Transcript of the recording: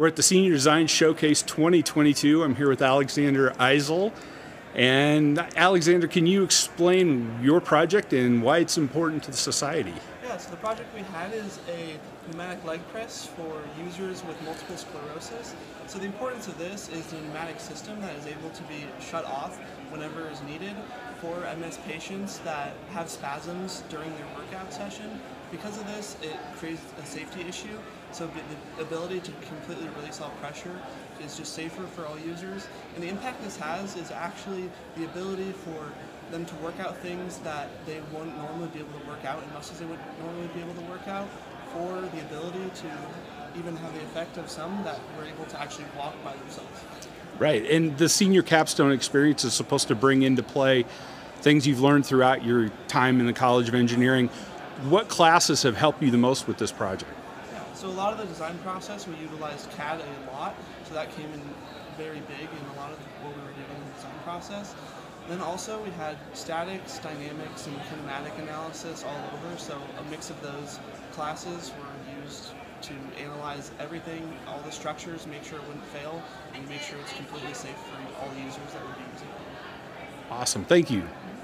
We're at the Senior Design Showcase 2022. I'm here with Alexander Eisele. And Alexander, can you explain your project and why it's important to the society? Yeah, so the project we had is a pneumatic leg press for users with multiple sclerosis. So the importance of this is the pneumatic system that is able to be shut off whenever is needed for MS patients that have spasms during their workout session. Because of this, it creates a safety issue. So the ability to completely release all pressure is just safer for all users. And the impact this has is actually the ability for them to work out things that they wouldn't normally be able to work out much as they would normally be able to work out, for the ability to even have the effect of some that were able to actually walk by themselves. Right, and the senior capstone experience is supposed to bring into play things you've learned throughout your time in the College of Engineering. What classes have helped you the most with this project? Yeah, so a lot of the design process we utilized CAD a lot, so that came in very big in a lot of what we were doing in the design process. Then also we had statics, dynamics, and kinematic analysis all over, so a mix of those classes were used to analyze everything, all the structures, make sure it wouldn't fail, and make sure it's completely safe for all the users that would be using it. Awesome, thank you.